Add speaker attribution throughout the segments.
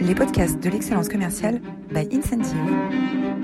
Speaker 1: les podcasts de l'excellence commerciale by Incentive.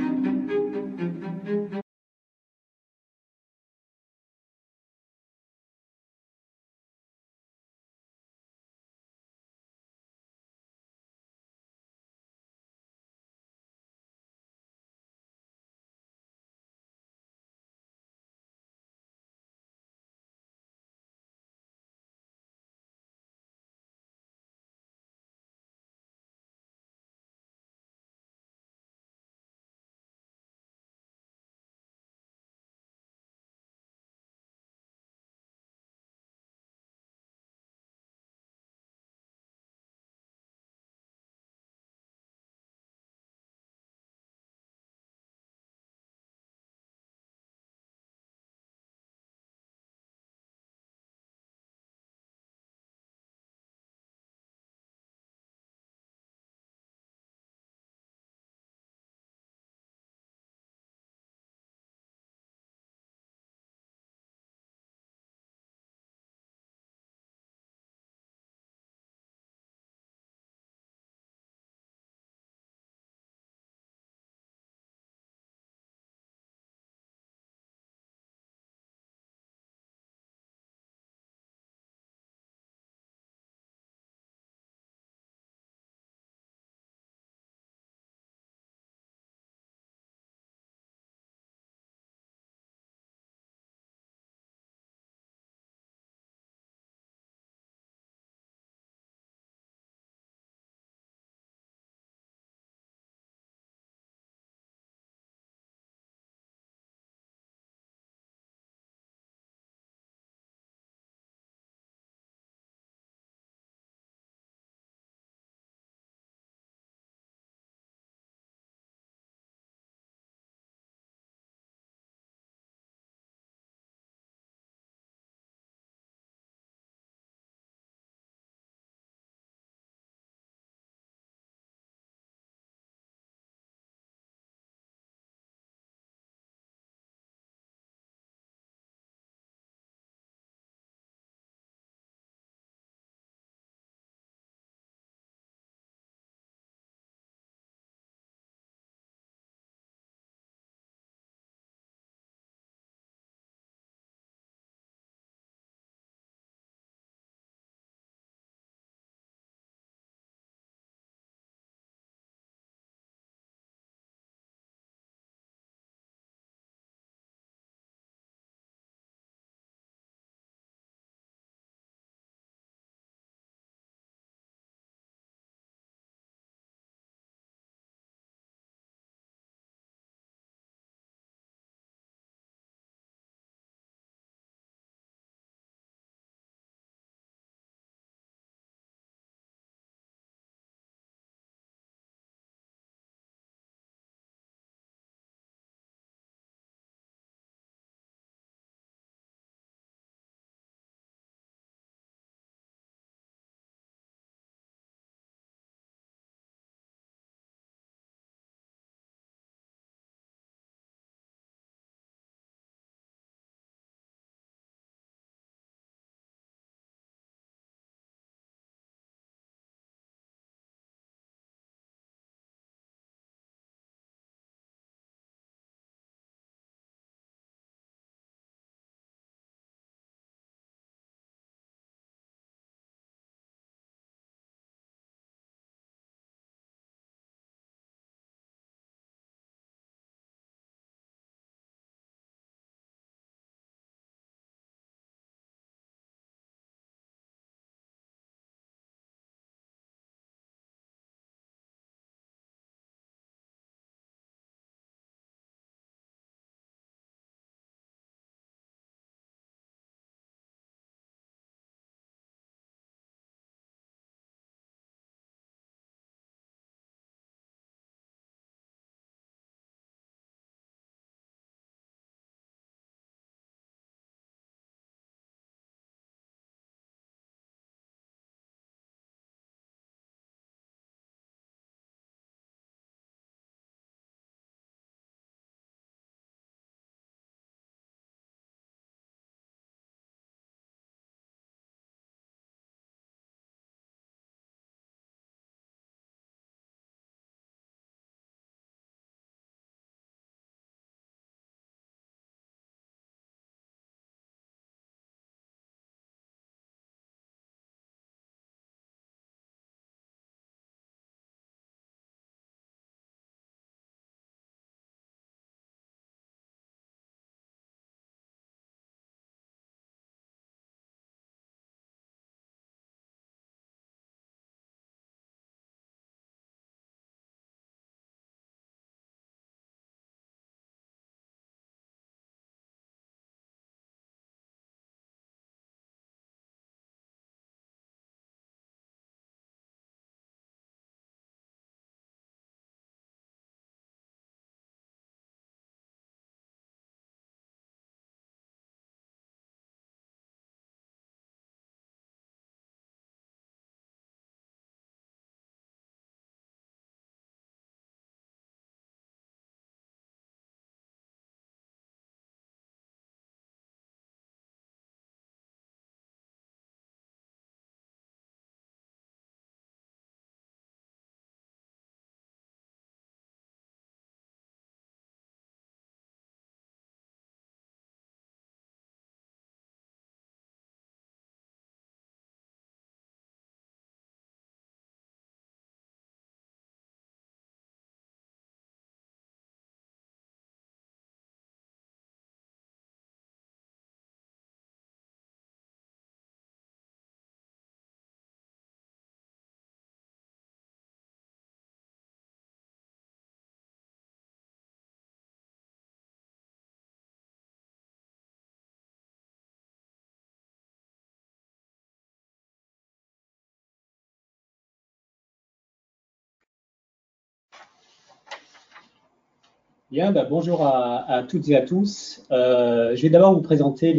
Speaker 2: Bien, bah, bonjour à, toutes et à tous. Euh, je vais d'abord vous présenter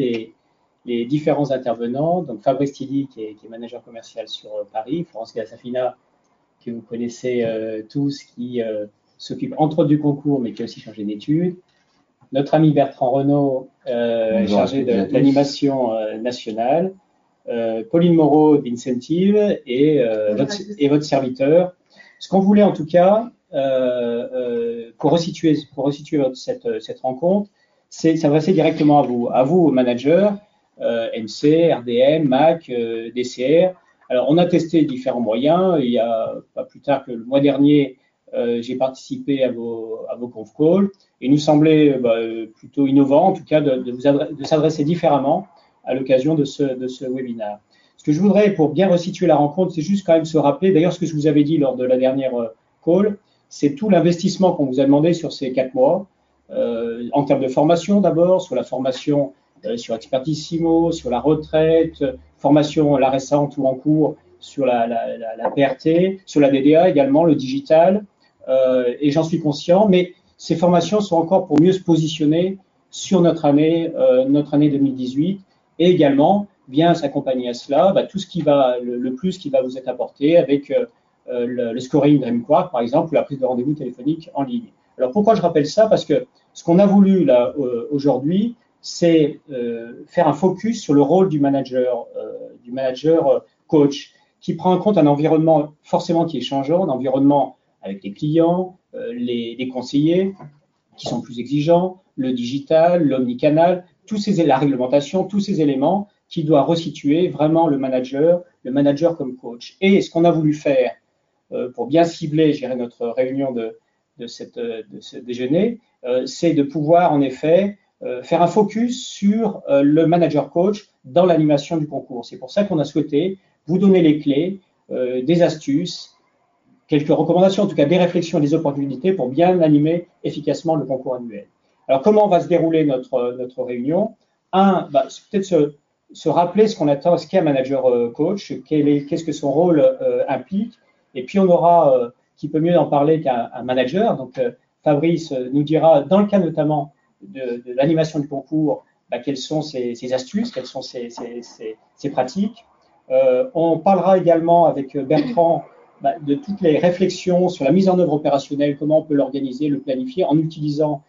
Speaker 2: les, différents intervenants. Donc Fabrice Tilly, qui est, manager commercial sur euh, Paris, Florence Gassafina, que vous connaissez euh, tous, qui s'occupe entre autres du concours, mais qui a aussi changé d'études. Notre ami Bertrand Renault, chargé de, l'animation nationale. Pauline Moreau d'Incentive et, et votre serviteur. Ce qu'on voulait en tout cas, euh, euh, pour resituer, cette, cette rencontre, c'est s'adresser directement à vous, à vous, managers, euh, MC, RDM, MAC, DCR. Alors, on a testé différents moyens. Il y a pas plus tard que le mois dernier, j'ai participé à vos, conf calls. Et nous semblait bah, plutôt innovant, en tout cas, de, s'adresser différemment à l'occasion de ce, de webinaire. Ce que je voudrais, pour bien resituer la rencontre, c'est juste quand même se rappeler, d'ailleurs, ce que je vous avais dit lors de la dernière call, c'est tout l'investissement qu'on vous a demandé sur ces quatre mois, euh, en termes de formation d'abord, sur la formation euh, sur Expertissimo, sur la retraite, formation la récente ou en cours sur la, PRT, sur la DDA également, le digital, euh, et j'en suis conscient, mais ces formations sont encore pour mieux se positionner sur notre année, notre année 2018, et également vient s'accompagner à cela bah, tout ce qui va, le, plus qui va vous être apporté avec euh, le, scoring DreamQuark, par exemple, ou la prise de rendez-vous téléphonique en ligne. Alors pourquoi je rappelle ça? Parce que ce qu'on a voulu là euh, aujourd'hui, c'est euh, faire un focus sur le rôle du manager, du manager coach, qui prend en compte un environnement forcément qui est changeant, un environnement avec les clients, les, conseillers qui sont plus exigeants, le digital, l'omnicanal, tous la réglementation, tous ces éléments qui doivent resituer vraiment le manager, le manager comme coach. Et ce qu'on a voulu faire euh, pour bien cibler, je notre réunion de, de ce déjeuner, euh, c'est de pouvoir en effet euh, faire un focus sur le manager coach dans l'animation du concours. C'est pour ça qu'on a souhaité vous donner les clés, des astuces, quelques recommandations, en tout cas des réflexions, des opportunités pour bien animer efficacement le concours annuel. Alors, comment va se dérouler notre, réunion? Un, bah, peut-être se, rappeler ce qu'on attend, ce qu'est un manager coach, qu'est-ce que son rôle implique, et puis on aura, euh, qui peut mieux en parler qu'un manager, donc euh, Fabrice euh, nous dira, dans le cas notamment de, l'animation du concours, bah, quelles sont ses, astuces, quelles sont ses, pratiques. on parlera également avec Bertrand bah, de toutes les réflexions sur la mise en œuvre opérationnelle, comment on peut l'organiser, le planifier, en utilisant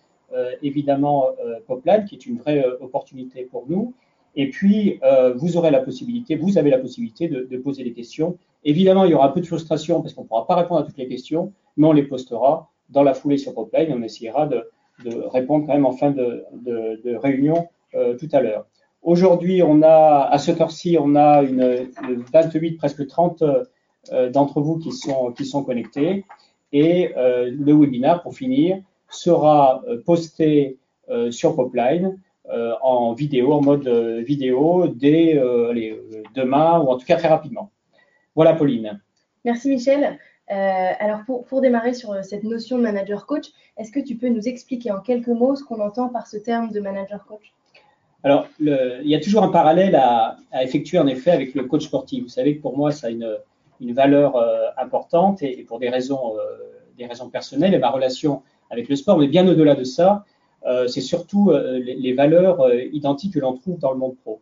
Speaker 2: évidemment Poplan, qui est une vraie opportunité pour nous. Et puis, vous aurez la possibilité, vous avez la possibilité de, poser des questions Évidemment, il y aura un peu de frustration parce qu'on ne pourra pas répondre à toutes les questions, mais on les postera dans la foulée sur Popline on essayera de, répondre quand même en fin de, réunion euh, tout à l'heure. Aujourd'hui, à cette heure-ci, on a une, 28, presque 30 euh, d'entre vous qui sont, qui sont connectés. Et euh, le webinaire, pour finir, sera posté sur Popline en vidéo, en mode vidéo, dès demain ou en tout cas très rapidement. Voilà, Pauline.
Speaker 3: Merci, Michel. Euh, alors, pour, démarrer sur euh, cette notion de manager coach, est-ce que tu peux nous expliquer en quelques mots ce qu'on entend par ce terme de manager coach?
Speaker 2: Alors, il y a toujours un parallèle à, effectuer en effet avec le coach sportif. Vous savez que pour moi, ça a une, valeur euh, importante et, pour des raisons, des raisons personnelles et ma relation avec le sport, mais bien au-delà de ça, c'est surtout les, les, valeurs identiques que l'on trouve dans le monde pro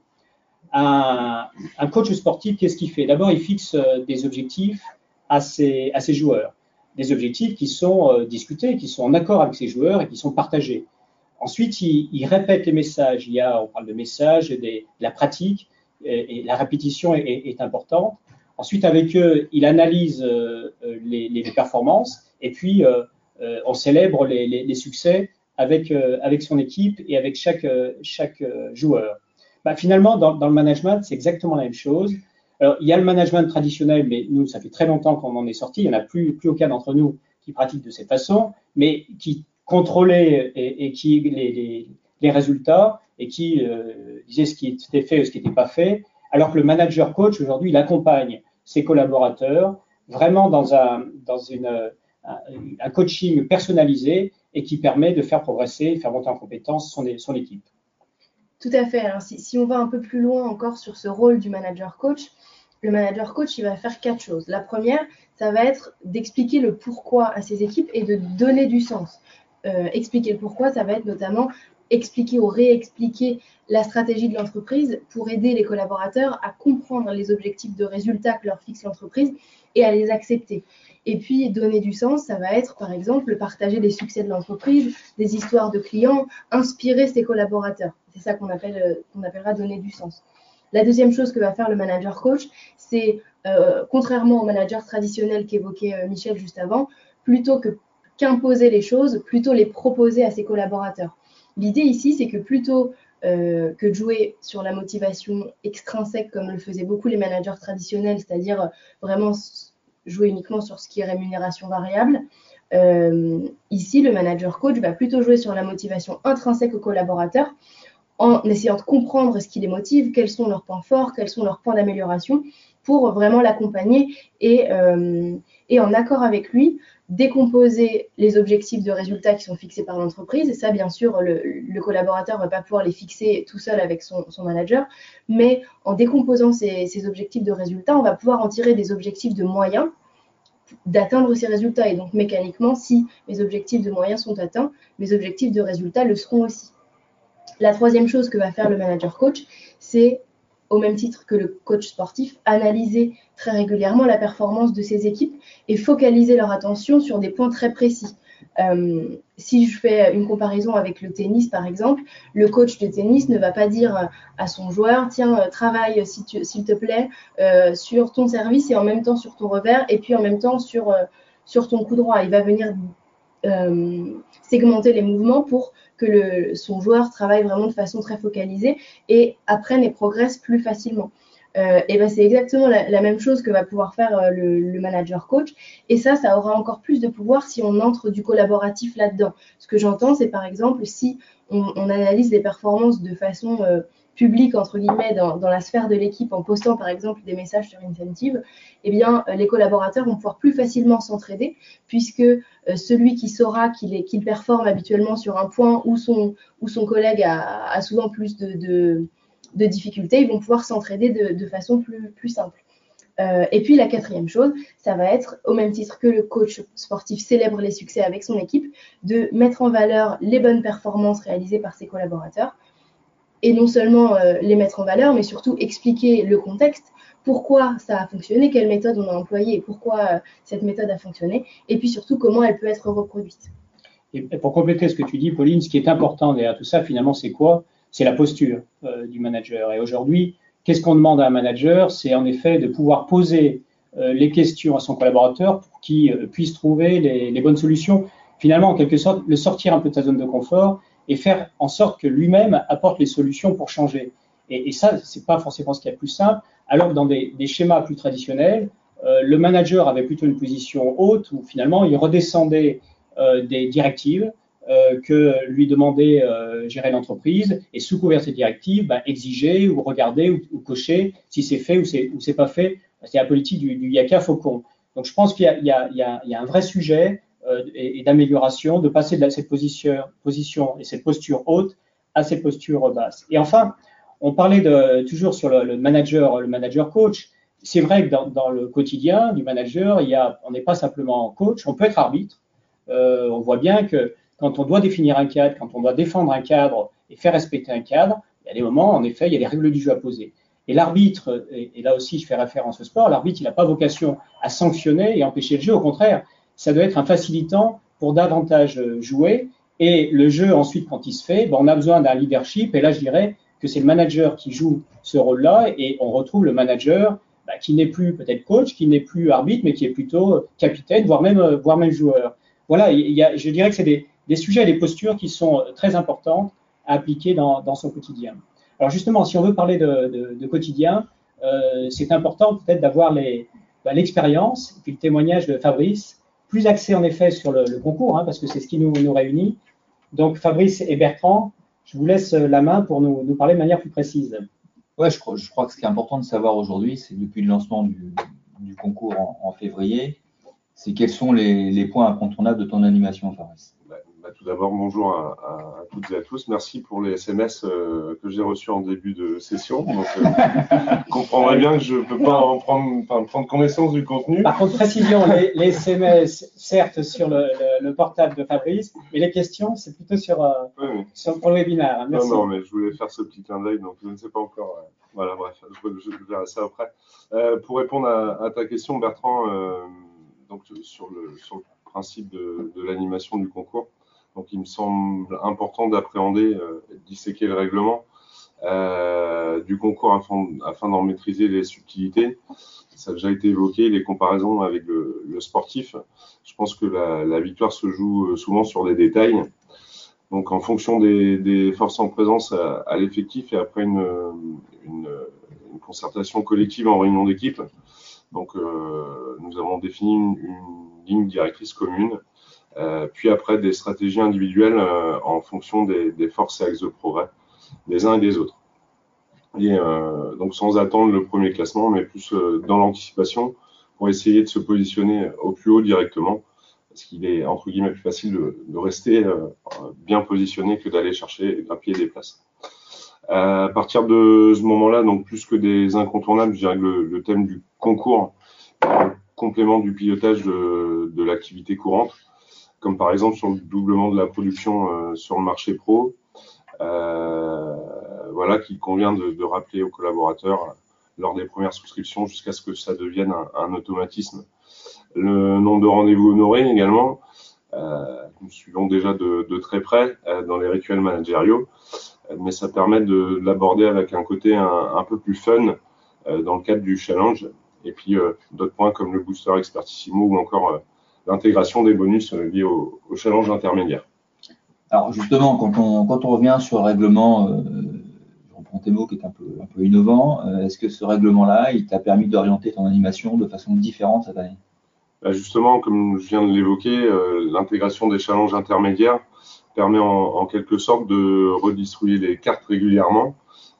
Speaker 2: un, coach sportif, qu'est-ce qu'il fait? D'abord, il fixe euh, des objectifs à ses, joueurs, des objectifs qui sont euh, discutés, qui sont en accord avec ses joueurs et qui sont partagés. Ensuite, il, répète les messages. Il y a, on parle de messages, de la pratique, et, la répétition est, importante. Ensuite, avec eux, il analyse euh, les, performances et puis on célèbre les succès avec, avec son équipe et avec chaque, chaque joueur. Bah, finalement, dans, le management, c'est exactement la même chose. Alors, il y a le management traditionnel, mais nous, ça fait très longtemps qu'on en est sorti. Il n'y en a plus, plus aucun d'entre nous qui pratique de cette façon, mais qui contrôlait et, qui les, les, résultats et qui euh, disait ce qui était fait ou ce qui n'était pas fait. Alors que le manager coach, aujourd'hui, il accompagne ses collaborateurs vraiment dans un, dans une, un, coaching personnalisé et qui permet de faire progresser, faire monter en compétence son, équipe.
Speaker 3: Tout à fait. Alors, si, on va un peu plus loin encore sur ce rôle du manager coach, le manager coach, il va faire quatre choses. La première, ça va être d'expliquer le pourquoi à ses équipes et de donner du sens. expliquer le pourquoi, ça va être notamment expliquer ou réexpliquer la stratégie de l'entreprise pour aider les collaborateurs à comprendre les objectifs de résultats que leur fixe l'entreprise et à les accepter. Et puis, donner du sens, ça va être, par exemple, partager les succès de l'entreprise, des histoires de clients, inspirer ses collaborateurs. C'est ça qu'on qu'on appellera donner du sens. La deuxième chose que va faire le manager coach, c'est, euh, contrairement au manager traditionnel qu'évoquait euh, Michel juste avant, plutôt qu'imposer les choses, plutôt les proposer à ses collaborateurs. L'idée ici, c'est que plutôt euh, que de jouer sur la motivation extrinsèque comme le faisaient beaucoup les managers traditionnels, c'est-à-dire vraiment jouer uniquement sur ce qui est rémunération variable, euh, ici, le manager coach va plutôt jouer sur la motivation intrinsèque aux collaborateurs en essayant de comprendre ce qui les motive, quels sont leurs points forts, quels sont leurs points d'amélioration, pour vraiment l'accompagner et, euh, et, en accord avec lui, décomposer les objectifs de résultats qui sont fixés par l'entreprise. Et ça, bien sûr, le, collaborateur ne va pas pouvoir les fixer tout seul avec son, manager, mais en décomposant ces, objectifs de résultats, on va pouvoir en tirer des objectifs de moyens d'atteindre ces résultats. Et donc, mécaniquement, si mes objectifs de moyens sont atteints, mes objectifs de résultats le seront aussi. La troisième chose que va faire le manager coach, c'est au même titre que le coach sportif, analyser très régulièrement la performance de ses équipes et focaliser leur attention sur des points très précis. Euh, si je fais une comparaison avec le tennis, par exemple, le coach de tennis ne va pas dire à son joueur, tiens, euh, travaille s'il te plaît euh, sur ton service et en même temps sur ton revers et puis en même temps sur, sur ton coup droit. Il va venir segmenter les mouvements pour que son joueur travaille vraiment de façon très focalisée et apprenne et progresse plus facilement. Euh, et ben c'est exactement la, même chose que va pouvoir faire euh, le, manager coach. Et ça, ça aura encore plus de pouvoir si on entre du collaboratif là-dedans. Ce que j'entends, c'est par exemple si on, analyse les performances de façon euh, public, entre guillemets, dans, la sphère de l'équipe en postant par exemple des messages sur Incentive, eh bien, euh, les collaborateurs vont pouvoir plus facilement s'entraider puisque euh, celui qui saura qu'il performe habituellement sur un point où son, collègue a, souvent plus de, difficultés, ils vont pouvoir s'entraider de, façon plus, plus simple. Euh, et puis la quatrième chose, ça va être, au même titre que le coach sportif célèbre les succès avec son équipe, de mettre en valeur les bonnes performances réalisées par ses collaborateurs, et non seulement euh, les mettre en valeur, mais surtout expliquer le contexte, pourquoi ça a fonctionné, quelle méthode on a employée et pourquoi euh, cette méthode a fonctionné, et puis surtout comment elle peut être reproduite.
Speaker 2: Et pour compléter ce que tu dis, Pauline, ce qui est important derrière tout ça, finalement, c'est quoi? C'est la posture euh, du manager. Et aujourd'hui, qu'est-ce qu'on demande à un manager? C'est en effet de pouvoir poser les questions à son collaborateur pour qu'il puisse trouver les, les bonnes solutions. Finalement, en quelque sorte, le sortir un peu de sa zone de confort et faire en sorte que lui-même apporte les solutions pour changer. Et, et ça, c'est pas forcément ce qui est le plus simple. Alors que dans des, schémas plus traditionnels, euh, le manager avait plutôt une position haute où finalement il redescendait euh, des directives euh, que lui demandait gérer l'entreprise et sous couvert de ces directives, bah, exiger ou regarder ou, cocher si c'est fait ou c'est ou c'est pas fait. C'est la politique du, du yaka faucon. Donc je pense qu'il y, y, y, y a, un vrai sujet euh, et, d'amélioration, de passer de cette position, et cette posture haute à cette posture basse. Et enfin, on parlait toujours sur le, manager, le manager coach. C'est vrai que dans, dans, le quotidien du manager, il y a, on n'est pas simplement coach, on peut être arbitre. Euh, on voit bien que quand on doit définir un cadre, quand on doit défendre un cadre et faire respecter un cadre, il y a des moments, en effet, il y a des règles du jeu à poser. Et l'arbitre, et, et, là aussi je fais référence au sport, l'arbitre, il n'a pas vocation à sanctionner et empêcher le jeu, au contraire, ça doit être un facilitant pour davantage jouer. Et le jeu, ensuite, quand il se fait, ben, on a besoin d'un leadership. Et là, je dirais que c'est le manager qui joue ce rôle-là. Et on retrouve le manager ben, qui n'est plus peut-être coach, qui n'est plus arbitre, mais qui est plutôt capitaine, voire même, voire même joueur. Voilà, il y a, je dirais que c'est des, des, sujets et des postures qui sont très importantes à appliquer dans, dans son quotidien. Alors justement, si on veut parler de, de, de quotidien, euh, c'est important peut-être d'avoir ben, l'expérience, ben, et puis le témoignage de Fabrice, plus axé en effet sur le, concours, hein, parce que c'est ce qui nous, nous, réunit. Donc Fabrice et Bertrand, je vous laisse la main pour nous, nous parler de manière plus précise.
Speaker 4: Ouais, je crois, je crois, que ce qui est important de savoir aujourd'hui, c'est depuis le lancement du, du concours en, en février, c'est quels sont les, les, points incontournables de ton animation, Fabrice?
Speaker 5: Bah, tout d'abord, bonjour à, à, toutes et à tous. Merci pour les SMS euh, que j'ai reçus en début de session. Donc, euh, vous comprendrez bien que je ne peux pas en prendre, enfin, prendre connaissance du contenu.
Speaker 2: Par contre, précision, les, les SMS, certes, sur le, le, le, portable de Fabrice, mais les questions, c'est plutôt sur, euh,
Speaker 5: Oui, oui.
Speaker 2: sur, pour le webinaire. hein. Merci.
Speaker 5: Non, non, mais je voulais faire ce petit clin d'œil, donc je ne sais pas encore. voilà, bref, je, je verrai ça après. Pour répondre à, à ta question, Bertrand, donc sur le, sur le principe de, de l'animation du concours, donc il me semble important d'appréhender euh, et disséquer le règlement euh, du concours afin, d'en maîtriser les subtilités. Ça a déjà été évoqué, les comparaisons avec le, sportif. Je pense que la, victoire se joue euh, souvent sur des détails. Donc, en fonction des, forces en présence à, l'effectif et après une, concertation collective en réunion d'équipe, donc nous avons défini une, ligne directrice commune, puis après des stratégies individuelles euh, en fonction des, forces et axes de progrès des uns et des autres. Et euh, donc sans attendre le premier classement, mais plus euh, dans l'anticipation pour essayer de se positionner au plus haut directement parce qu'il est entre guillemets plus facile de, rester euh, bien positionné que d'aller chercher et grappiller des places. Euh, à partir de ce moment-là, donc plus que des incontournables, je dirais que le, thème du concours, euh, complément du pilotage de l'activité courante, comme par exemple sur le doublement de la production euh, sur le marché pro, voilà, qu'il convient de, rappeler aux collaborateurs lors des premières souscriptions jusqu'à ce que ça devienne un, automatisme le nombre de rendez-vous honorés également. Euh, nous suivons déjà de, très près euh, dans les rituels managériaux, euh, mais ça permet de, de l'aborder avec un côté un, un, peu plus fun euh, dans le cadre du challenge. Et puis euh, d'autres points comme le booster expertissimo ou encore euh, l'intégration des bonus liés au, au, challenge intermédiaire.
Speaker 4: Alors justement, quand on, quand on revient sur le règlement, je reprends tes mots qui est un peu, un peu innovant, est-ce que ce règlement-là, il t'a permis d'orienter ton animation de façon différente cette année?
Speaker 5: Bah, justement, comme je viens de l'évoquer, euh, l'intégration des challenges intermédiaires permet en, en, quelque sorte de redistribuer les cartes régulièrement.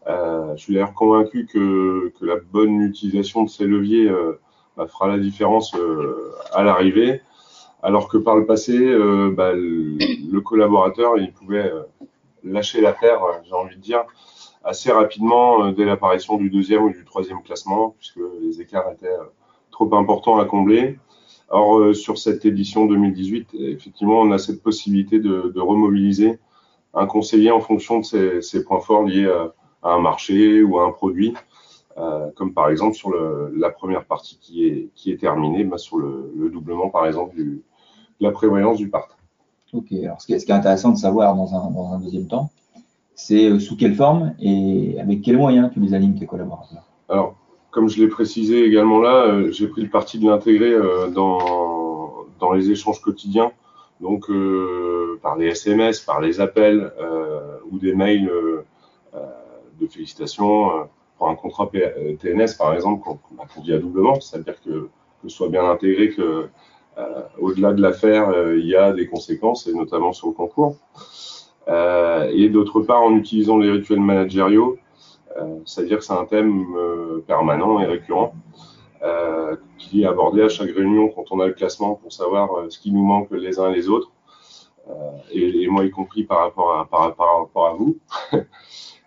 Speaker 5: Euh, je suis d'ailleurs convaincu que, que, la bonne utilisation de ces leviers euh, bah, fera la différence euh, à l'arrivée, alors que par le passé, euh, bah, le, collaborateur il pouvait euh, lâcher l'affaire, j'ai envie de dire, assez rapidement dès l'apparition du deuxième ou du troisième classement, puisque les écarts étaient trop importants à combler. Or, euh, sur cette édition 2018, effectivement, on a cette possibilité de, remobiliser un conseiller en fonction de ses, points forts liés à, un marché ou à un produit, euh, comme par exemple sur le, la première partie qui est, qui est terminée, bah, sur le, le, doublement, par exemple, du, de la prévoyance du part.
Speaker 4: Ok, alors ce qui, est, ce qui est intéressant de savoir dans un, dans un deuxième temps, c'est euh, sous quelle forme et avec quels moyens tu les alignes tes collaborateurs?
Speaker 5: Alors, comme je l'ai précisé également là, euh, j'ai pris le parti de l'intégrer euh, dans, dans les échanges quotidiens, donc par les SMS, par les appels ou des mails de félicitations pour un contrat TNS par exemple qu'on qu dit à doublement, c'est-à-dire que, que soit bien intégré que au-delà de l'affaire, il y a des conséquences et notamment sur le concours. et d'autre part, en utilisant les rituels managériaux, euh, c'est-à-dire que c'est un thème euh, permanent et récurrent euh, qui est abordé à chaque réunion quand on a le classement pour savoir ce qui nous manque les uns et les autres, et, moi y compris par rapport à, par rapport à vous.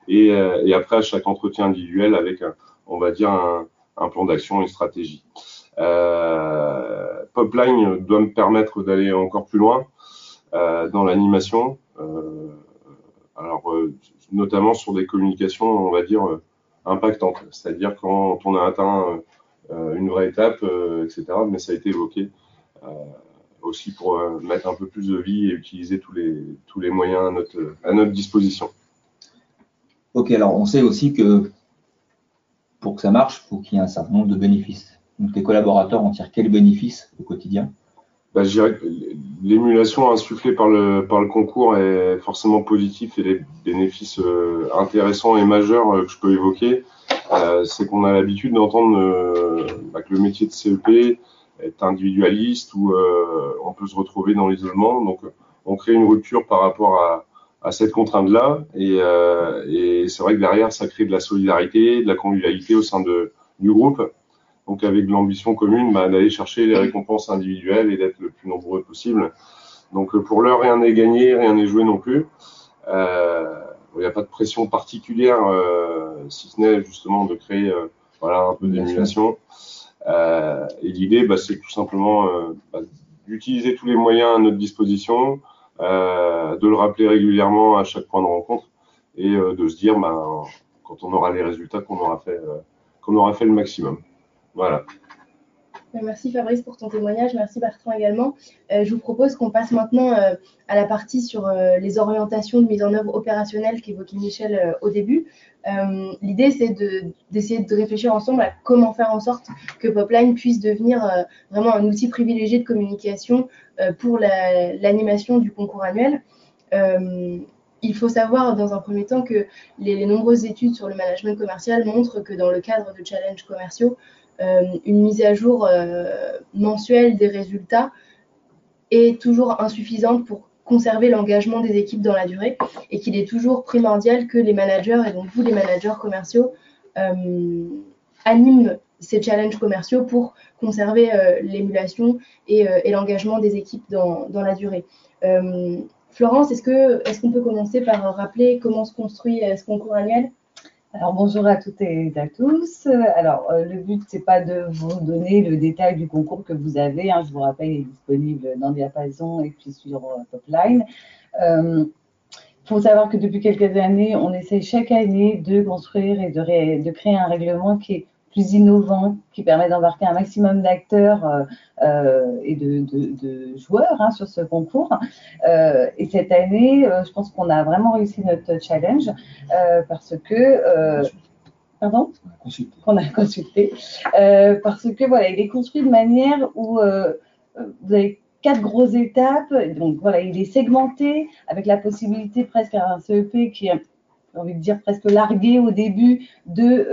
Speaker 5: et, et, après à chaque entretien individuel avec, un, on va dire, un, un plan d'action, une stratégie. Euh, Popline doit me permettre d'aller encore plus loin euh, dans l'animation. Euh, alors, notamment sur des communications, on va dire, euh, impactantes. C'est-à-dire quand on a atteint euh, une vraie étape, euh, etc. Mais ça a été évoqué aussi pour mettre un peu plus de vie et utiliser tous les, tous les moyens à notre, à notre disposition.
Speaker 4: Ok, alors on sait aussi que pour que ça marche, il faut qu'il y ait un certain nombre de bénéfices. Donc tes collaborateurs en tirent quels bénéfices au quotidien?
Speaker 5: Bah, l'émulation insufflée par le, concours est forcément positive et les bénéfices euh, intéressants et majeurs euh, que je peux évoquer, euh, c'est qu'on a l'habitude d'entendre bah, que le métier de CEP est individualiste ou on peut se retrouver dans l'isolement. Donc, on crée une rupture par rapport à, à cette contrainte-là et, euh, et c'est vrai que derrière, ça crée de la solidarité, de la convivialité au sein de, du groupe donc avec l'ambition commune bah, d'aller chercher les récompenses individuelles et d'être le plus nombreux possible. Donc pour l'heure, rien n'est gagné, rien n'est joué non plus. Il n'y a pas de pression particulière, si ce n'est justement de créer voilà, un peu d'émulation. et l'idée, bah, c'est tout simplement bah, d'utiliser tous les moyens à notre disposition, de le rappeler régulièrement à chaque point de rencontre et de se dire, ben, quand on aura les résultats, qu'on aura fait, qu'on aura fait le maximum. Voilà.
Speaker 3: Merci Fabrice pour ton témoignage, merci Bertrand également. Euh, je vous propose qu'on passe maintenant euh, à la partie sur euh, les orientations de mise en œuvre opérationnelle qu'évoquait Michel au début. L'idée, c'est d'essayer de, réfléchir ensemble à comment faire en sorte que Popline puisse devenir vraiment un outil privilégié de communication pour l'animation du concours annuel. Il faut savoir dans un premier temps que les, nombreuses études sur le management commercial montrent que dans le cadre de challenges commerciaux, une mise à jour euh, mensuelle des résultats est toujours insuffisante pour conserver l'engagement des équipes dans la durée et qu'il est toujours primordial que les managers, et donc vous les managers commerciaux, euh, animent ces challenges commerciaux pour conserver l'émulation et, l'engagement des équipes dans, la durée. Florence, est-ce qu'on peut commencer par rappeler comment se construit ce concours annuel
Speaker 6: alors bonjour à toutes et à tous. Alors euh, le but c'est pas de vous donner le détail du concours que vous avez. Hein. je vous rappelle, il est disponible dans Diapason et puis sur euh, Topline. Il euh, faut savoir que depuis quelques années, on essaye chaque année de construire et de, de créer un règlement qui est plus innovant, qui permet d'embarquer un maximum d'acteurs euh, euh, et de, joueurs hein, sur ce concours. Euh, et cette année, je pense qu'on a vraiment réussi notre challenge parce que pardon? Qu'on a consulté parce que voilà, il est construit de manière où vous avez quatre grosses étapes. Donc voilà, il est segmenté avec la possibilité presque à un CEP qui est, j'ai envie de dire, presque largué au début de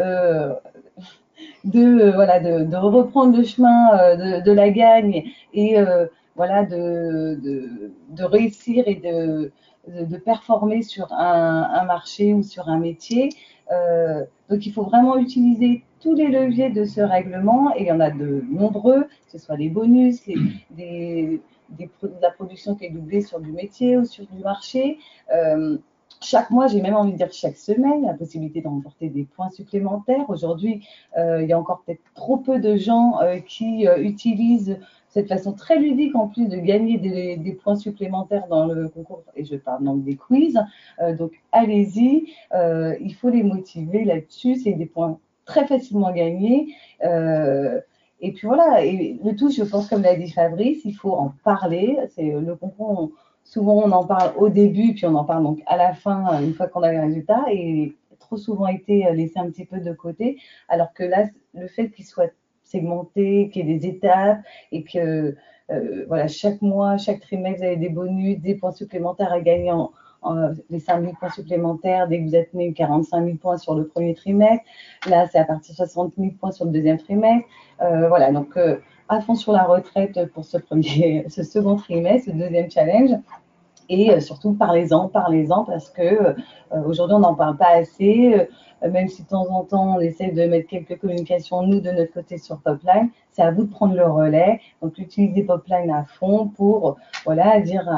Speaker 6: de, euh, voilà, de, reprendre le chemin euh, de, la gagne et euh, voilà, de, de, réussir et de, de, performer sur un, marché ou sur un métier. donc il faut vraiment utiliser tous les leviers de ce règlement et il y en a de nombreux, que ce soit les bonus, des, la production qui est doublée sur du métier ou sur du marché chaque mois, j'ai même envie de dire chaque semaine, la possibilité de remporter des points supplémentaires. Aujourd'hui, euh, il y a encore peut-être trop peu de gens euh, qui euh, utilisent cette façon très ludique en plus de gagner des, points supplémentaires dans le concours, et je parle donc des quiz. donc allez-y, il faut les motiver là-dessus, c'est des points très facilement gagnés. et puis voilà, et le tout, je pense, comme l'a dit Fabrice, il faut en parler. C'est le concours. Souvent, on en parle au début, puis on en parle donc à la fin, une fois qu'on a les résultats, et trop souvent été laissé un petit peu de côté, alors que là, le fait qu'il soit segmenté, qu'il y ait des étapes, et que euh, voilà, chaque mois, chaque trimestre, vous avez des bonus, des points supplémentaires à gagner en, les 5 000 points supplémentaires dès que vous êtes mis 45 000 points sur le premier trimestre. Là, c'est à partir de 60 000 points sur le deuxième trimestre. Euh, voilà, donc euh, à fond sur la retraite pour ce, premier, ce second trimestre, ce deuxième challenge. Et euh, surtout, parlez-en, parlez-en, parce que euh, aujourd'hui, on n'en parle pas assez. Euh, même si de temps en temps, on essaie de mettre quelques communications, nous, de notre côté, sur Popline, c'est à vous de prendre le relais. Donc, utilisez Popline à fond pour, voilà, dire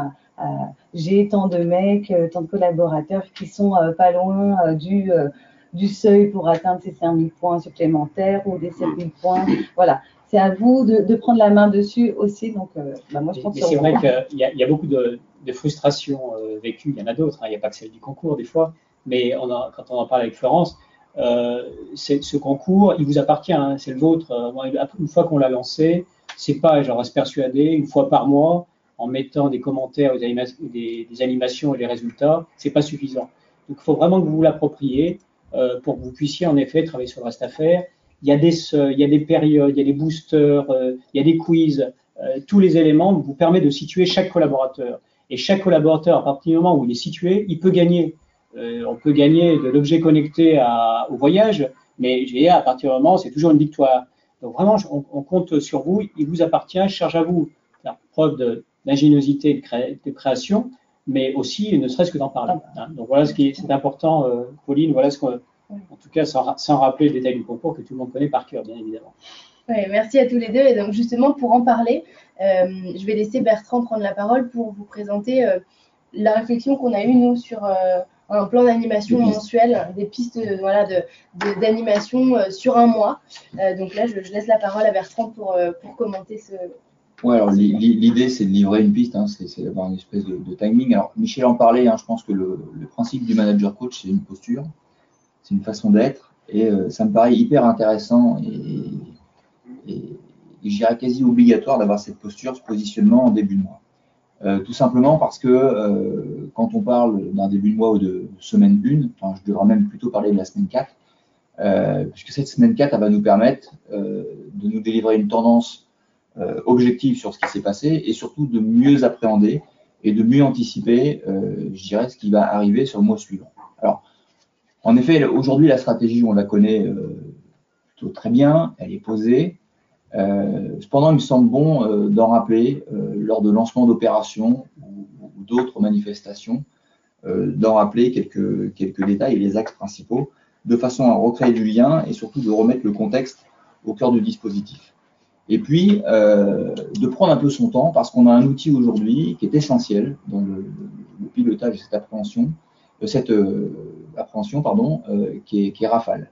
Speaker 6: j'ai tant de mecs, tant de collaborateurs qui sont pas loin du du seuil pour atteindre ces 5000 points supplémentaires ou des 7000 points. Voilà, c'est à vous de, prendre la main dessus aussi. Donc, euh, bah, moi, je pense
Speaker 2: C'est vrai qu'il y, a beaucoup de, frustrations euh, vécues. Il y en a d'autres. Hein. Il n'y a pas que celle du concours, des fois. Mais on a, quand on en parle avec Florence, euh, ce concours, il vous appartient. Hein. c'est le vôtre. une fois qu'on l'a lancé, c'est pas, j'en reste persuadé, une fois par mois, en mettant des commentaires, des, des, animations et les résultats, c'est pas suffisant. Donc, il faut vraiment que vous vous l'appropriez pour que vous puissiez en effet travailler sur le reste à faire il y a des périodes, il y a des boosters, euh, il y a des quiz. Euh, tous les éléments vous permettent de situer chaque collaborateur. Et chaque collaborateur, à partir du moment où il est situé, il peut gagner. Euh, on peut gagner de l'objet connecté au voyage, mais à partir du moment, c'est toujours une victoire. Donc vraiment, on, compte sur vous, il vous appartient, charge à vous. La preuve d'ingéniosité de, de, création, mais aussi ne serait-ce que d'en parler. Hein. Donc voilà ce qui est, important, Pauline, voilà ce qu'on en tout cas, sans, rappeler le détail du concours que tout le monde connaît par cœur, bien évidemment.
Speaker 3: Ouais, merci à tous les deux. Et donc justement, pour en parler, euh, je vais laisser Bertrand prendre la parole pour vous présenter euh, la réflexion qu'on a eue, nous, sur euh, un plan d'animation mensuel, des pistes euh, voilà, de- de- d'animation euh, sur un mois. Euh, donc là, je, je laisse la parole à Bertrand pour, euh, pour commenter ce...
Speaker 4: Ouais, alors l'i- l'i- l'idée c'est de livrer une piste, hein, c'est d'avoir une espèce de, timing. Alors Michel en parlait, hein, je pense que le, le principe du manager coach c'est une posture, c'est une façon d'être, et euh, ça me paraît hyper intéressant et, et, et je dirais quasi obligatoire d'avoir cette posture, ce positionnement en début de mois. Euh, tout simplement parce que euh, quand on parle d'un début de mois ou de semaine 1, enfin, je devrais même plutôt parler de la semaine 4, euh, puisque cette semaine 4 elle va nous permettre euh, de nous délivrer une tendance euh, objective sur ce qui s'est passé et surtout de mieux appréhender et de mieux anticiper, euh, je dirais, ce qui va arriver sur le mois suivant. Alors, en effet, aujourd'hui, la stratégie, on la connaît euh, plutôt très bien, elle est posée. Euh, cependant, il me semble bon d'en rappeler lors de lancement d'opérations ou, d'autres manifestations, d'en rappeler quelques, quelques détails et les axes principaux, de façon à recréer du lien et surtout de remettre le contexte au cœur du dispositif. Et puis, euh, de prendre un peu son temps parce qu'on a un outil aujourd'hui qui est essentiel dans le, pilotage de cette appréhension, cette euh, appréhension, pardon, euh, qui, est, Rafale.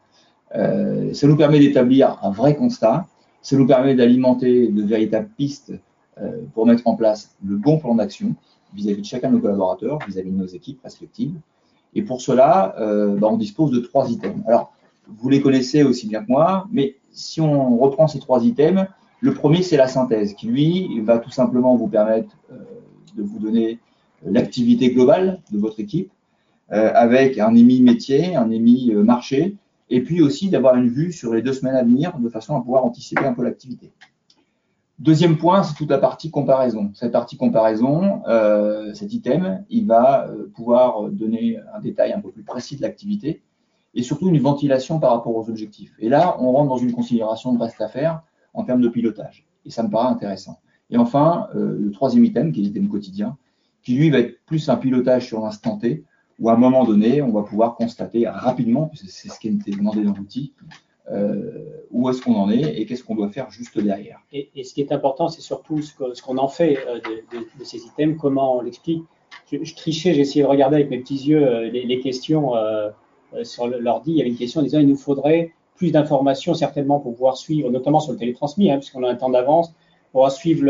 Speaker 4: Ça nous permet d'établir un vrai constat, ça nous permet d'alimenter de véritables pistes pour mettre en place le bon plan d'action vis-à-vis de chacun de nos collaborateurs, vis-à-vis de nos équipes respectives. Et pour cela, bah, on dispose de trois items. Alors, vous les connaissez aussi bien que moi, mais si on reprend ces trois items, le premier, c'est la synthèse, qui lui va tout simplement vous permettre euh, de vous donner l'activité globale de votre équipe, euh, avec un émis métier, un émis euh, marché, et puis aussi d'avoir une vue sur les deux semaines à venir, de façon à pouvoir anticiper un peu l'activité. Deuxième point, c'est toute la partie comparaison. Cette partie comparaison, euh, cet item, il va euh, pouvoir donner un détail un peu plus précis de l'activité et surtout une ventilation par rapport aux objectifs. Et là, on rentre dans une considération de reste à faire en termes de pilotage. Et ça me paraît intéressant. Et enfin, euh, le troisième item, qui est l'item quotidien, qui lui va être plus un pilotage sur l'instant T, où à un moment donné, on va pouvoir constater rapidement, puisque c'est ce qui était demandé dans l'outil, euh, où est-ce qu'on en est et qu'est-ce qu'on doit faire juste derrière.
Speaker 2: Et, ce qui est important, c'est surtout ce qu'on en fait euh, de, ces items, comment on l'explique. Je, je trichais, essayé de regarder avec mes petits yeux les, les questions sur l'ordi. Il y avait une question disant il nous faudrait plus d'informations certainement pour pouvoir suivre, notamment sur le télétransmis, hein, puisqu'on a un temps d'avance, pour suivre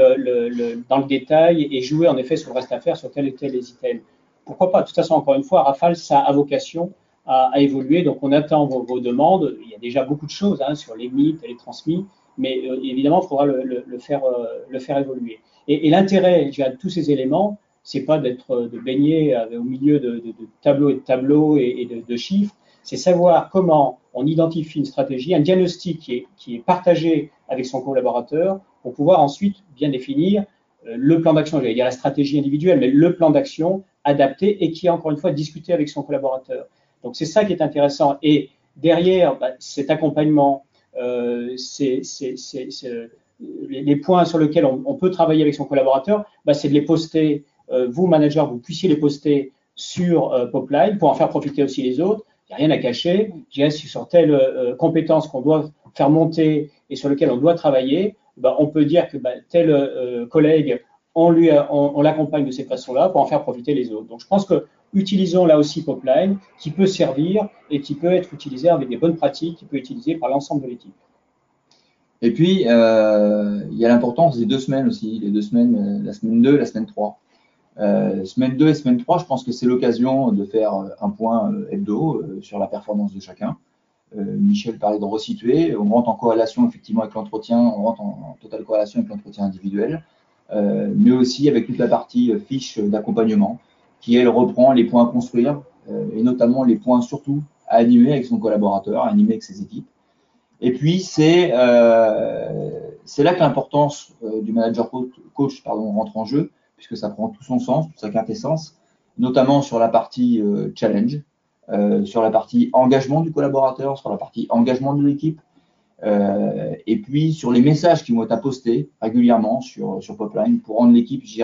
Speaker 2: dans le détail et jouer en effet sur le reste à faire sur tel et tel les items. Pourquoi pas? De toute façon, encore une fois, Rafale, ça a vocation à, évoluer. Donc, on attend vos, demandes. Il y a déjà beaucoup de choses hein, sur les mythes, les transmis, mais euh, évidemment, il faudra euh, le faire évoluer. Et, et l'intérêt de tous ces éléments, c'est pas d'être euh, de baigner au milieu de, tableaux et de tableaux et, de chiffres. C'est savoir comment on identifie une stratégie, un diagnostic qui est, partagé avec son collaborateur pour pouvoir ensuite bien définir euh, le plan d'action, j'allais dire la stratégie individuelle, mais le plan d'action adapté et qui est encore une fois discuté avec son collaborateur. Donc c'est ça qui est intéressant. Et derrière bah, cet accompagnement, euh, c'est- les, points sur lesquels on, peut travailler avec son collaborateur, bah, c'est de les poster, euh, vous, manager, vous puissiez les poster sur euh, Popline pour en faire profiter aussi les autres. Il n'y a rien à cacher. Je dirais, si sur telle euh, compétence qu'on doit faire monter et sur lequel on doit travailler, bah, on peut dire que bah, tel euh, collègue, on, l'accompagne de cette façon-là pour en faire profiter les autres. Donc je pense que utilisons là aussi Popline, qui peut servir et qui peut être utilisé avec des bonnes pratiques, qui peut être utilisé par l'ensemble de l'équipe.
Speaker 4: Et puis, euh, il y a l'importance des deux semaines aussi, les deux semaines, la semaine 2 la semaine 3. Euh, semaine 2 et semaine 3, je pense que c'est l'occasion de faire euh, un point euh, hebdo euh, sur la performance de chacun. Euh, Michel parlait de resituer, on rentre en corrélation effectivement avec l'entretien, on rentre en, totale corrélation avec l'entretien individuel, euh, mais aussi avec toute la partie fiche d'accompagnement qui, elle, reprend les points à construire et notamment les points surtout à animer avec son collaborateur, à animer avec ses équipes. Et puis, c'est là que l'importance du manager coach, coach pardon, rentre en jeu, puisque ça prend tout son sens, toute sa quintessence, notamment sur la partie euh, challenge, euh, sur la partie engagement du collaborateur, sur la partie engagement de l'équipe, euh, et puis sur les messages qui vont être à poster régulièrement sur, Popline pour rendre l'équipe, je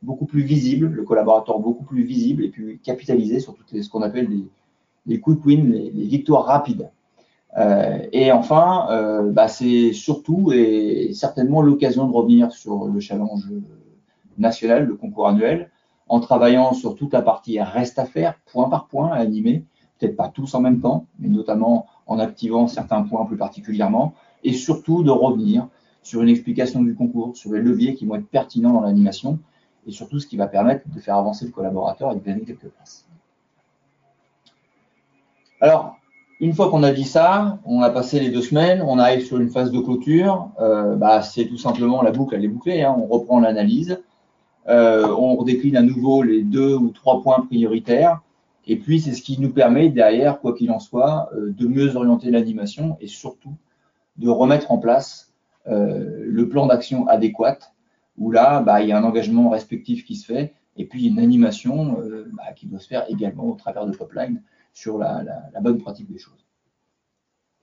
Speaker 4: beaucoup plus visible, le collaborateur beaucoup plus visible, et puis capitaliser sur toutes ce qu'on appelle les, quick wins, les, victoires rapides. Et enfin, bah, c'est surtout et certainement l'occasion de revenir sur le challenge national, le concours annuel, en travaillant sur toute la partie reste à faire, point par point, à animer, peut-être pas tous en même temps, mais notamment en activant certains points plus particulièrement, et surtout de revenir sur une explication du concours, sur les leviers qui vont être pertinents dans l'animation, et surtout ce qui va permettre de faire avancer le collaborateur et de gagner quelques places. Alors, une fois qu'on a dit ça, on a passé les deux semaines, on arrive sur une phase de clôture. Euh, bah, c'est tout simplement la boucle, elle est bouclée. Hein. on reprend l'analyse, on redécline à nouveau les deux ou trois points prioritaires. Et puis, c'est ce qui nous permet derrière, quoi qu'il en soit, euh, de mieux orienter l'animation et surtout de remettre en place le plan d'action adéquat, où là, bah, il y a un engagement respectif qui se fait, et puis une animation bah, qui doit se faire également au travers de Popline sur la, bonne pratique des choses.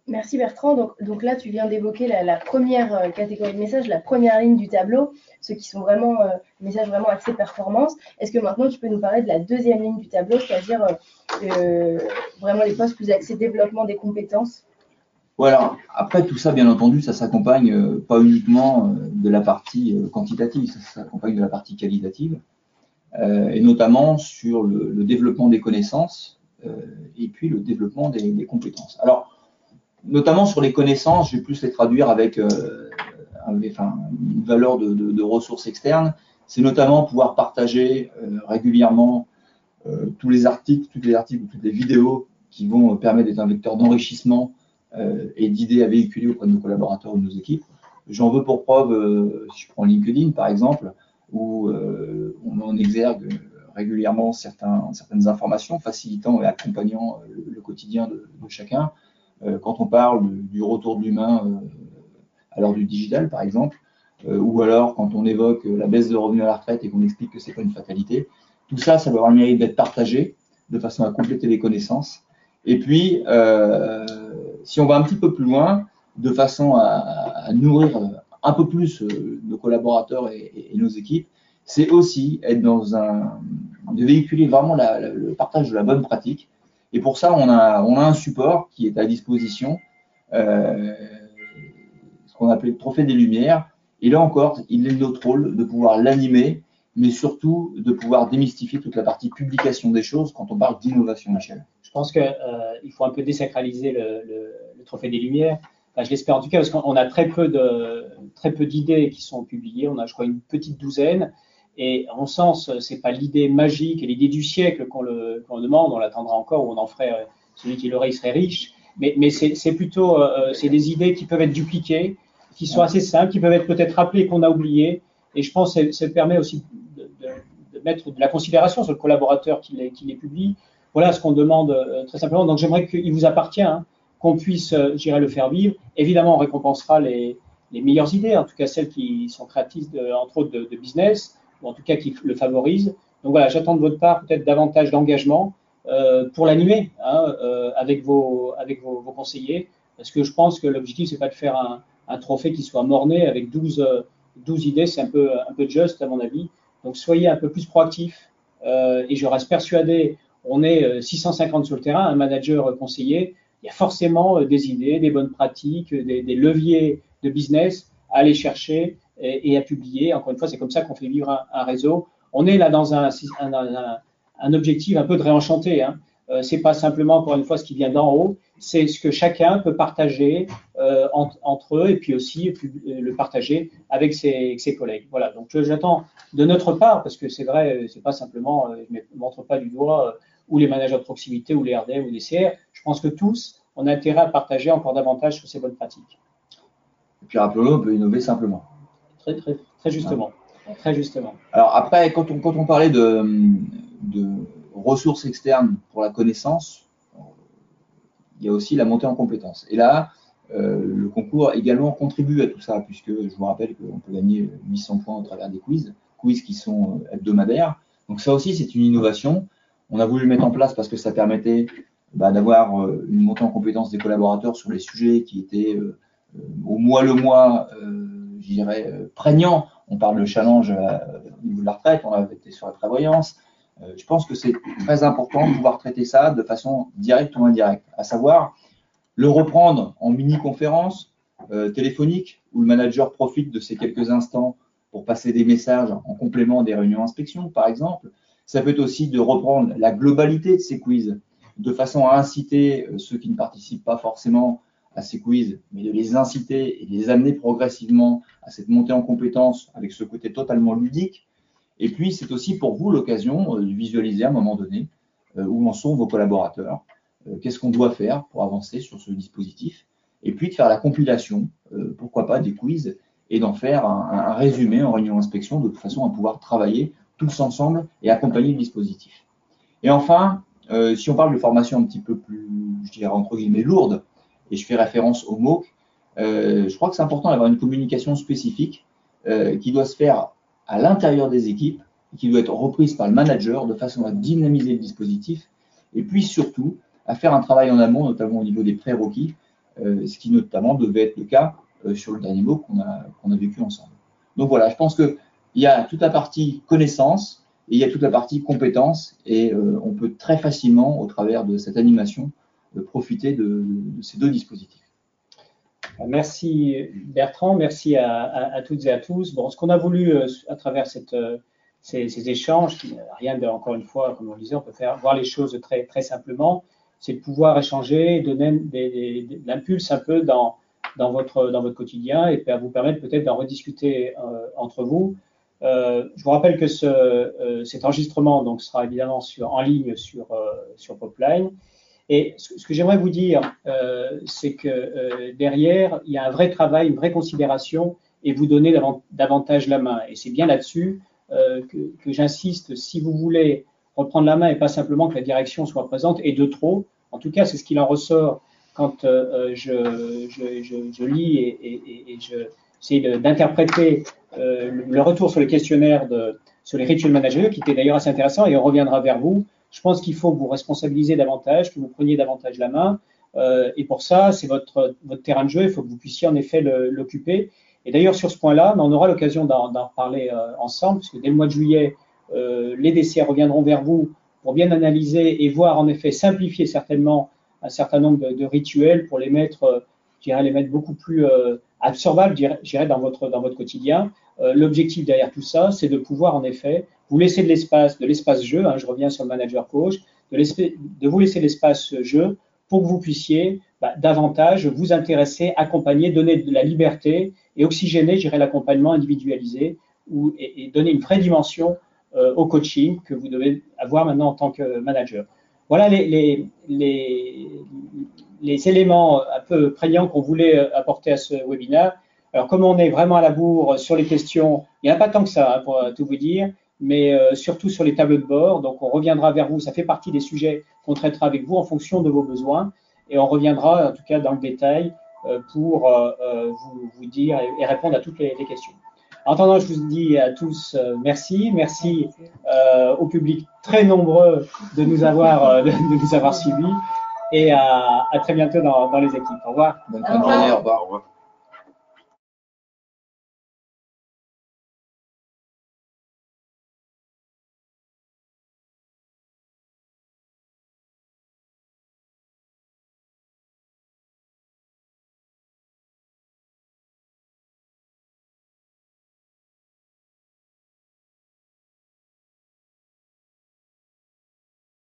Speaker 3: Merci Bertrand. Donc, là, tu viens d'évoquer la, première euh, catégorie de messages, la première ligne du tableau, ceux qui sont vraiment euh, messages vraiment axés performance. Est-ce que maintenant tu peux nous parler de la deuxième ligne du tableau, c'est-à-dire euh, vraiment les postes plus axés développement des compétences?
Speaker 4: Voilà. Après tout ça, bien entendu, ça s'accompagne pas uniquement de la partie quantitative, ça s'accompagne de la partie qualitative, et notamment sur le développement des connaissances et puis le développement des, compétences. Alors, notamment sur les connaissances, je vais plus les traduire avec, euh, une valeur de, ressources externes. C'est notamment pouvoir partager euh, régulièrement tous les articles, toutes les articles, toutes les vidéos qui vont permettre d'être un vecteur d'enrichissement et d'idées à véhiculer auprès de nos collaborateurs ou de nos équipes. J'en veux pour preuve, si je prends LinkedIn par exemple, où on en exergue régulièrement certaines informations, facilitant et accompagnant euh, le, quotidien de, chacun. Euh, quand on parle du retour de l'humain euh, à l'heure du digital, par exemple, ou alors quand on évoque la baisse de revenus à la retraite et qu'on explique que c'est pas une fatalité, tout ça, ça va avoir le mérite d'être partagé de façon à compléter les connaissances. Et puis, si on va un petit peu plus loin, de façon à, nourrir un peu plus nos collaborateurs et nos équipes, c'est aussi être dans un, de véhiculer vraiment le partage de la bonne pratique. Et pour ça, on a, un support qui est à disposition, euh, ce qu'on appelle le trophée des Lumières. Et là encore, il est notre rôle de pouvoir l'animer, mais surtout de pouvoir démystifier toute la partie publication des choses quand on parle d'innovation, Michel.
Speaker 2: Je pense qu'il euh, faut un peu désacraliser le, trophée des Lumières. je l'espère en tout cas, parce qu'on a très peu de très peu d'idées qui sont publiées. On a, je crois, une petite douzaine. Et en sens, c'est pas l'idée magique et l'idée du siècle qu'on le demande, on l'attendra encore, ou on en ferait, euh, celui qui l'aurait, il serait riche. Mais, mais c'est plutôt, euh, euh, c'est des idées qui peuvent être dupliquées, qui sont assez simples, qui peuvent être peut-être rappelées qu'on a oubliées. Et je pense que ça permet aussi de, de, de, mettre de la considération sur le collaborateur qui les, qui les publie. Voilà ce qu'on demande très simplement. Donc j'aimerais qu'il vous appartient, hein, qu'on puisse, j'irai le faire vivre. Évidemment, on récompensera les, les meilleures idées, en tout cas celles qui sont créatrices, de, entre autres, de business en tout cas qui le favorise. Donc voilà, j'attends de votre part peut-être davantage d'engagement euh, pour l'animer hein, euh, avec, vos, avec vos, conseillers, parce que je pense que l'objectif, c'est pas de faire un, trophée qui soit morné avec 12, 12 idées, c'est un peu, un peu juste à mon avis. Donc soyez un peu plus proactifs euh, et je reste persuadé, on est 650 sur le terrain, un manager conseiller, il y a forcément des idées, des bonnes pratiques, des leviers de business à aller chercher et, à publier. Encore une fois, c'est comme ça qu'on fait vivre un, réseau. On est là dans un, objectif un peu de réenchanter. Hein. Euh, c'est pas simplement, encore une fois, ce qui vient d'en haut, c'est ce que chacun peut partager euh, entre eux et puis aussi le partager avec ses, collègues. Voilà, donc j'attends de notre part, parce que c'est vrai, c'est pas simplement, euh, je ne montre pas du doigt, euh, ou les managers de proximité, ou les RD, ou les CR, je pense que tous, on a intérêt à partager encore davantage sur ces bonnes pratiques.
Speaker 4: Et puis rappelons on peut innover simplement.
Speaker 2: Très, justement. Très justement.
Speaker 4: Alors après, quand on, quand on parlait de, de ressources externes pour la connaissance, il y a aussi la montée en compétences. Et là, euh, le concours également contribue à tout ça, puisque je vous rappelle qu'on peut gagner 800 points au travers des quiz, quiz qui sont euh, hebdomadaires. Donc ça aussi, c'est une innovation. On a voulu le mettre en place parce que ça permettait bah, d'avoir euh, une montée en compétences des collaborateurs sur les sujets qui étaient au mois le mois je dirais, euh, prégnant. On parle de challenge euh, au niveau de la retraite, on a été sur la prévoyance. Euh, je pense que c'est très important de pouvoir traiter ça de façon directe ou indirecte, à savoir le reprendre en mini-conférence téléphonique, où le manager profite de ces quelques instants pour passer des messages en complément des réunions inspection, par exemple. Ça peut être aussi de reprendre la globalité de ces quiz, de façon à inciter ceux qui ne participent pas forcément à ces quiz, mais de les inciter et de les amener progressivement à cette montée en compétences avec ce côté totalement ludique. Et puis, c'est aussi pour vous l'occasion euh, de visualiser à un moment donné où en sont vos collaborateurs, qu'est-ce qu'on doit faire pour avancer sur ce dispositif et puis de faire la compilation, euh, pourquoi pas, des quiz et d'en faire un, résumé en réunion inspection de façon à pouvoir travailler tous ensemble et accompagner le dispositif. Et enfin, euh, si on parle de formation un petit peu plus, je dirais entre guillemets, lourde, et je fais référence au MOOC, euh, je crois que c'est important d'avoir une communication spécifique qui doit se faire à l'intérieur des équipes, qui doit être reprise par le manager de façon à dynamiser le dispositif, et puis surtout à faire un travail en amont, notamment au niveau des prérequis, euh, ce qui notamment devait être le cas euh, sur le dernier mot qu'on a, a vécu ensemble. Donc voilà, je pense qu'il y a toute la partie connaissance et il y a toute la partie compétence et euh, on peut très facilement, au travers de cette animation, profiter de, ces deux dispositifs.
Speaker 2: Merci Bertrand, merci à, toutes et à tous. Bon, ce qu'on a voulu à travers cette, ces, échanges, rien de, encore une fois, comme on le disait, on peut faire voir les choses très, simplement c'est de pouvoir échanger, donner de l'impulse un peu dans, votre, quotidien et vous permettre peut-être d'en rediscuter euh, entre vous. Euh, je vous rappelle que ce, euh, cet enregistrement donc, sera évidemment en ligne sur Popline. Et ce, que j'aimerais vous dire, c'est que derrière, il y a un vrai travail, une vraie considération et vous donner davantage la main. Et c'est bien là-dessus que, que j'insiste. Si vous voulez reprendre la main et pas simplement que la direction soit présente et de trop, en tout cas, c'est ce qu'il en ressort quand euh, euh, je, lis et, et, j'essaie d'interpréter euh, le retour sur le questionnaire sur les rituels managers, qui était d'ailleurs assez intéressant, et on reviendra vers vous. Je pense qu'il faut que vous responsabiliser davantage, que vous preniez davantage la main. et pour ça, c'est votre, votre terrain de jeu, il faut que vous puissiez en effet l'occuper. Et d'ailleurs, sur ce point-là, on aura l'occasion d'en reparler ensemble, puisque dès le mois de juillet, les DCR reviendront vers vous pour bien analyser et voir en effet simplifier certainement un certain nombre de, rituels pour les mettre, euh, je dirais, les mettre beaucoup plus absorbables, je dirais, dans votre, dans votre quotidien. Euh, l'objectif derrière tout ça, c'est de pouvoir en effet vous laisser de l'espace, de l'espace jeu. Hein, je reviens sur le manager coach, de, vous laisser l'espace jeu pour que vous puissiez bah, davantage vous intéresser, accompagner, donner de la liberté et oxygéner, je dirais, l'accompagnement individualisé ou, et, et, donner une vraie dimension euh, au coaching que vous devez avoir maintenant en tant que manager. Voilà les, les, les, les éléments un peu prégnants qu'on voulait euh, apporter à ce webinaire. Alors, comme on est vraiment à la bourre sur les questions, il n'y en a pas tant que ça, hein, pour tout vous dire, mais euh, surtout sur les tableaux de bord. Donc, on reviendra vers vous. Ça fait partie des sujets qu'on traitera avec vous en fonction de vos besoins. Et on reviendra, en tout cas, dans le détail pour vous, dire et, répondre à toutes les questions. En attendant, je vous dis à tous euh, merci. Merci euh, au public très nombreux de nous avoir, euh, de, nous avoir suivis. Et à, à très bientôt dans, dans, les équipes. Au revoir.
Speaker 4: Bonne fin de journée. Au revoir. Au revoir.